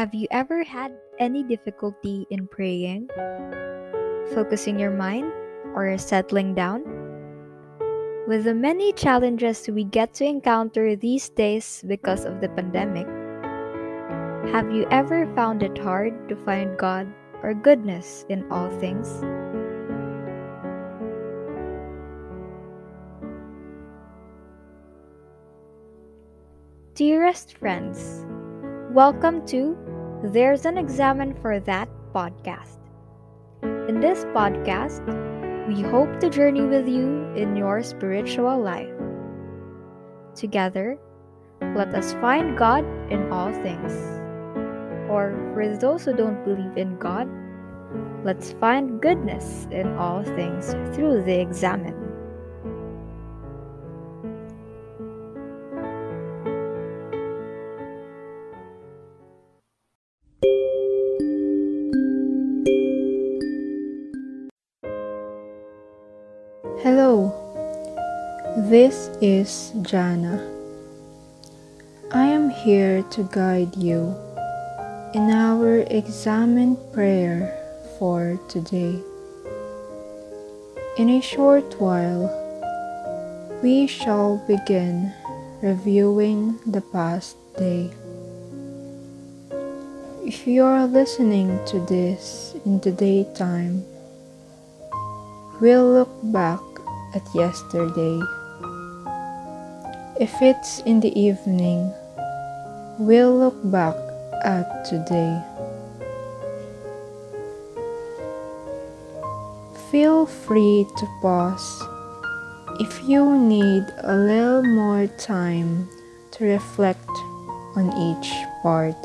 Have you ever had any difficulty in praying, focusing your mind, or settling down? With the many challenges we get to encounter these days because of the pandemic, have you ever found it hard to find God or goodness in all things? Dearest friends, welcome to There's an Examen for That podcast. In this podcast, we hope to journey with you in your spiritual life. Together, let us find God in all things. Or for those who don't believe in God, let's find goodness in all things through the examen. This is Jana. I am here to guide you in our examen prayer for today. In a short while, we shall begin reviewing the past day. If you are listening to this in the daytime, we'll look back at yesterday. If it's in the evening, we'll look back at today. Feel free to pause if you need a little more time to reflect on each part.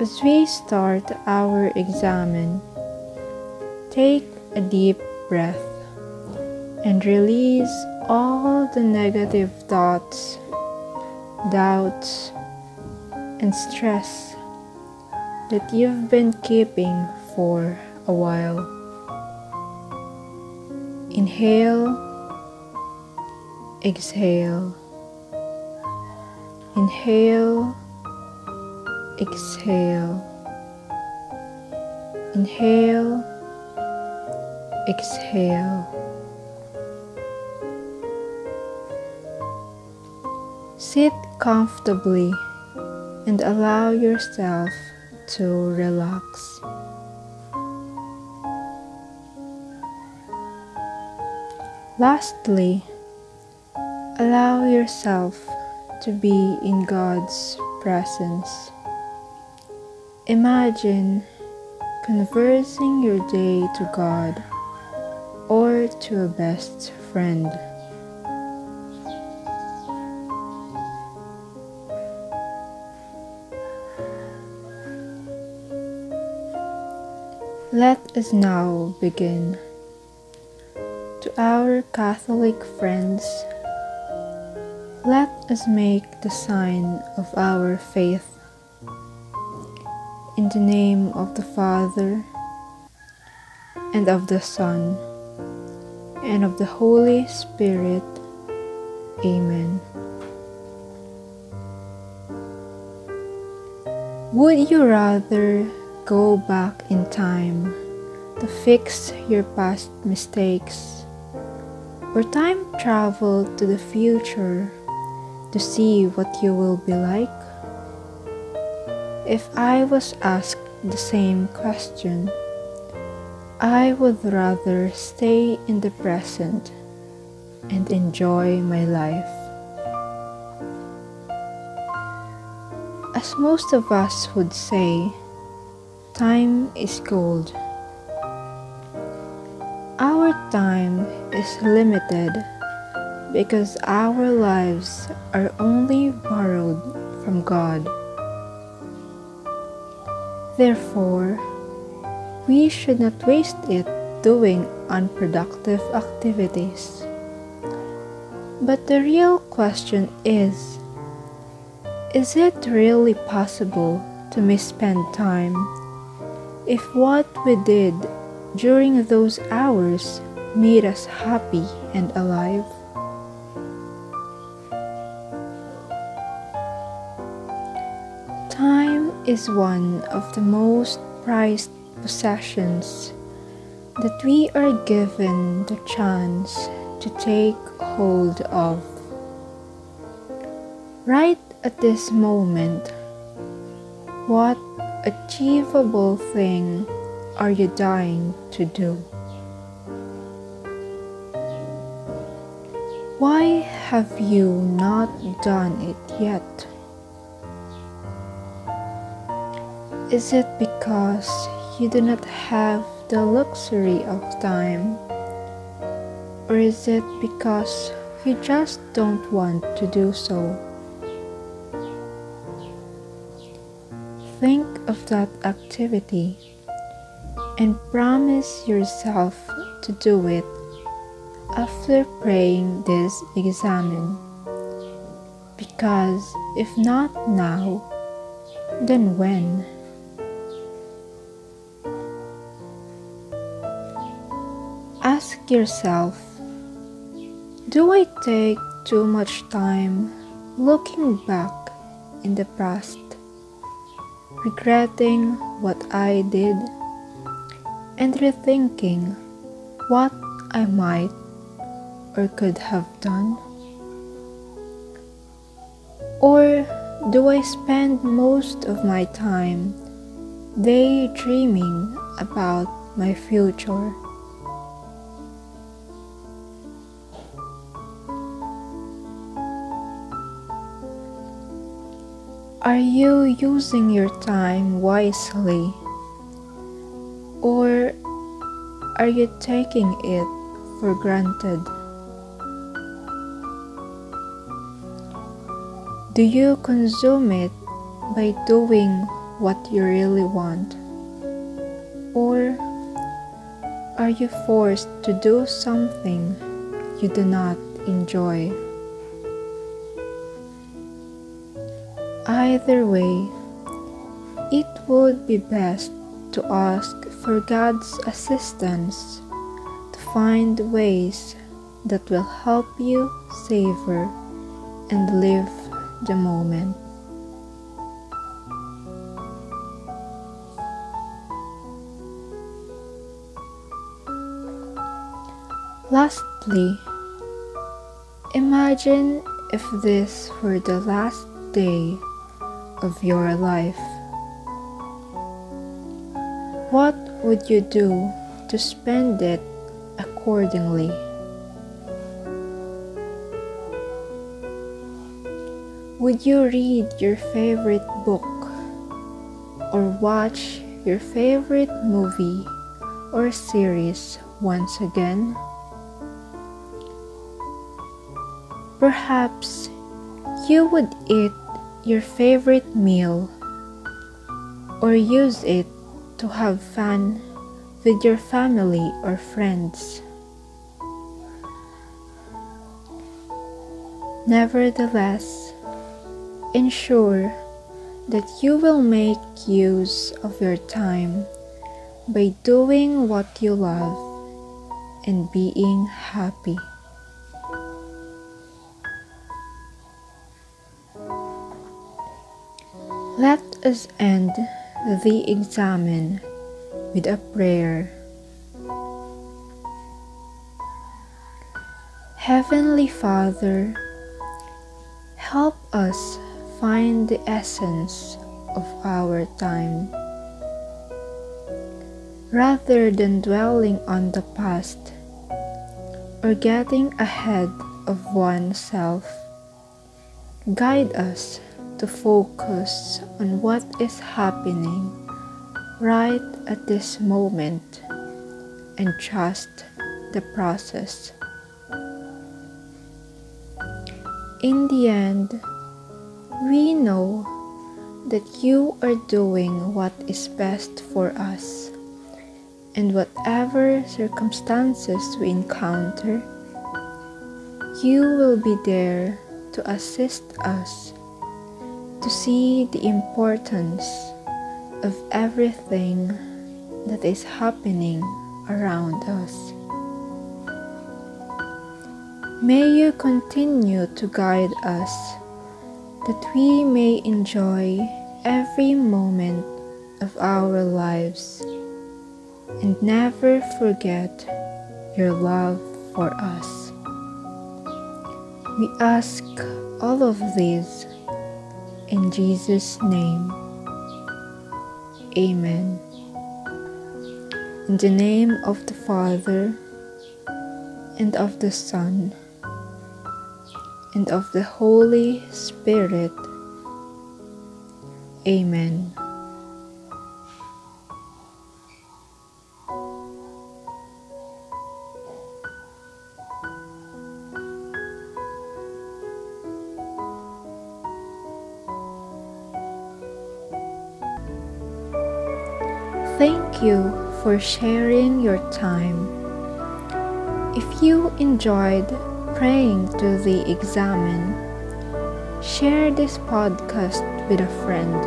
As we start our examen, take a deep breath and release all the negative thoughts, doubts, and stress that you've been keeping for a while. Inhale, exhale. Inhale, exhale. Inhale, exhale. Sit comfortably and allow yourself to relax. Lastly, allow yourself to be in God's presence. Imagine conversing your day to God or to a best friend. Let us now begin. To our Catholic friends, let us make the sign of our faith. In the name of the Father, and of the Son, and of the Holy Spirit. Amen. Would you rather go back in time to fix your past mistakes, or time travel to the future to see what you will be like? If I was asked the same question, I would rather stay in the present and enjoy my life. As most of us would say, time is gold. Our time is limited because our lives are only borrowed from God. Therefore, we should not waste it doing unproductive activities. But the real question is Is it really possible to misspend time if what we did during those hours made us happy and alive? Time is one of the most prized possessions that we are given the chance to take hold of. Right at this moment, what achievable thing are you dying to do? Why have you not done it yet? Is it because you do not have the luxury of time? Or is it because you just don't want to do so? Think of that activity and promise yourself to do it after praying this examen. Because if not now, then when? Yourself Do I take too much time looking back in the past? regretting what I did and rethinking what I might or could have done? Or do I spend most of my time daydreaming about my future? Are you using your time wisely? Or are you taking it for granted? Do you consume it by doing what you really want? Or are you forced to do something you do not enjoy? Either way, it would be best to ask for God's assistance to find ways that will help you savor and live the moment. Lastly, imagine if this were the last day of your life. What would you do to spend it accordingly? Would you read your favorite book or watch your favorite movie or series once again? Perhaps you would eat your favorite meal or use it to have fun with your family or friends. Nevertheless, ensure that you will make use of your time by doing what you love and being happy. Let us end the examen with a prayer. Heavenly Father, help us find the essence of our time. Rather than dwelling on the past or getting ahead of oneself, guide us to focus on what is happening right at this moment and trust the process. In the end, we know that you are doing what is best for us, and whatever circumstances we encounter, you will be there to assist us to see the importance of everything that is happening around us. May you continue to guide us that we may enjoy every moment of our lives and never forget your love for us. We ask all of these in Jesus' name. Amen. In the name of the Father, and of the Son, and of the Holy Spirit. Amen. Thank you for sharing your time. If you enjoyed praying to the examen, share this podcast with a friend.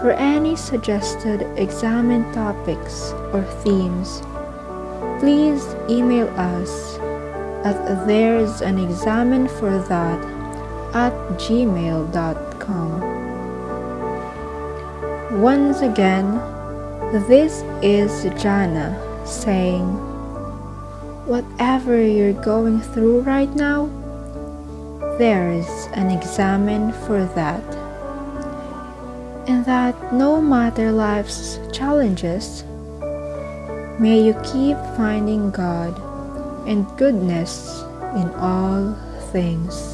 For any suggested examen topics or themes, please email us at there's an examen for that at gmail.com. Once again, this is Jana saying, Whatever you're going through right now, there is an examen for that. And that no matter life's challenges, may you keep finding God and goodness in all things.